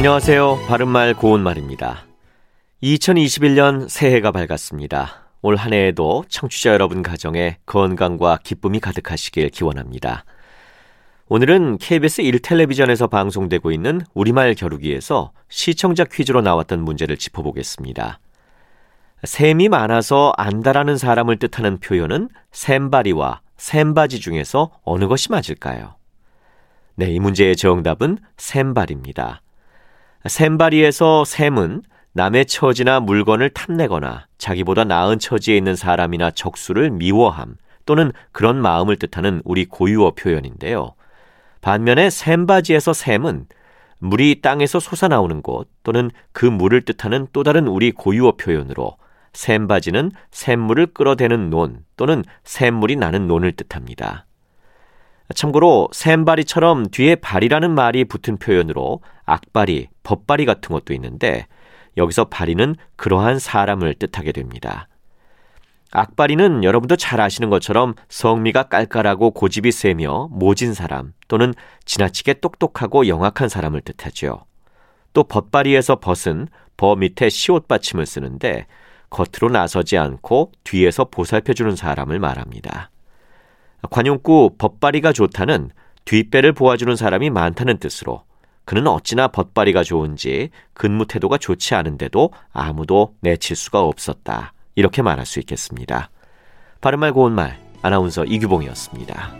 안녕하세요. 바른말 고운말입니다. 2021년 새해가 밝았습니다. 올 한 해에도 청취자 여러분 가정에 건강과 기쁨이 가득하시길 기원합니다. 오늘은 KBS 1텔레비전에서 방송되고 있는 우리말 겨루기에서 시청자 퀴즈로 나왔던 문제를 짚어보겠습니다. 샘이 많아서 안다라는 사람을 뜻하는 표현은 샘바리와 샘바지 중에서 어느 것이 맞을까요? 네, 이 문제의 정답은 샘발입니다. 샘바리에서 샘은 남의 처지나 물건을 탐내거나 자기보다 나은 처지에 있는 사람이나 적수를 미워함 또는 그런 마음을 뜻하는 우리 고유어 표현인데요. 반면에 샘바지에서 샘은 물이 땅에서 솟아나오는 곳 또는 그 물을 뜻하는 또 다른 우리 고유어 표현으로 샘바지는 샘물을 끌어대는 논 또는 샘물이 나는 논을 뜻합니다. 참고로 샘바리처럼 뒤에 발이라는 말이 붙은 표현으로 악바리, 법바리 같은 것도 있는데 여기서 바리는 그러한 사람을 뜻하게 됩니다. 악바리는 여러분도 잘 아시는 것처럼 성미가 깔깔하고 고집이 세며 모진 사람 또는 지나치게 똑똑하고 영악한 사람을 뜻하죠. 또 벗바리에서 벗은 버 밑에 시옷 받침을 쓰는데 겉으로 나서지 않고 뒤에서 보살펴주는 사람을 말합니다. 관용구 벗바리가 좋다는 뒷배를 보아주는 사람이 많다는 뜻으로 그는 어찌나 벗바리가 좋은지 근무 태도가 좋지 않은데도 아무도 내칠 수가 없었다. 이렇게 말할 수 있겠습니다. 바른말 고운말 아나운서 이규봉이었습니다.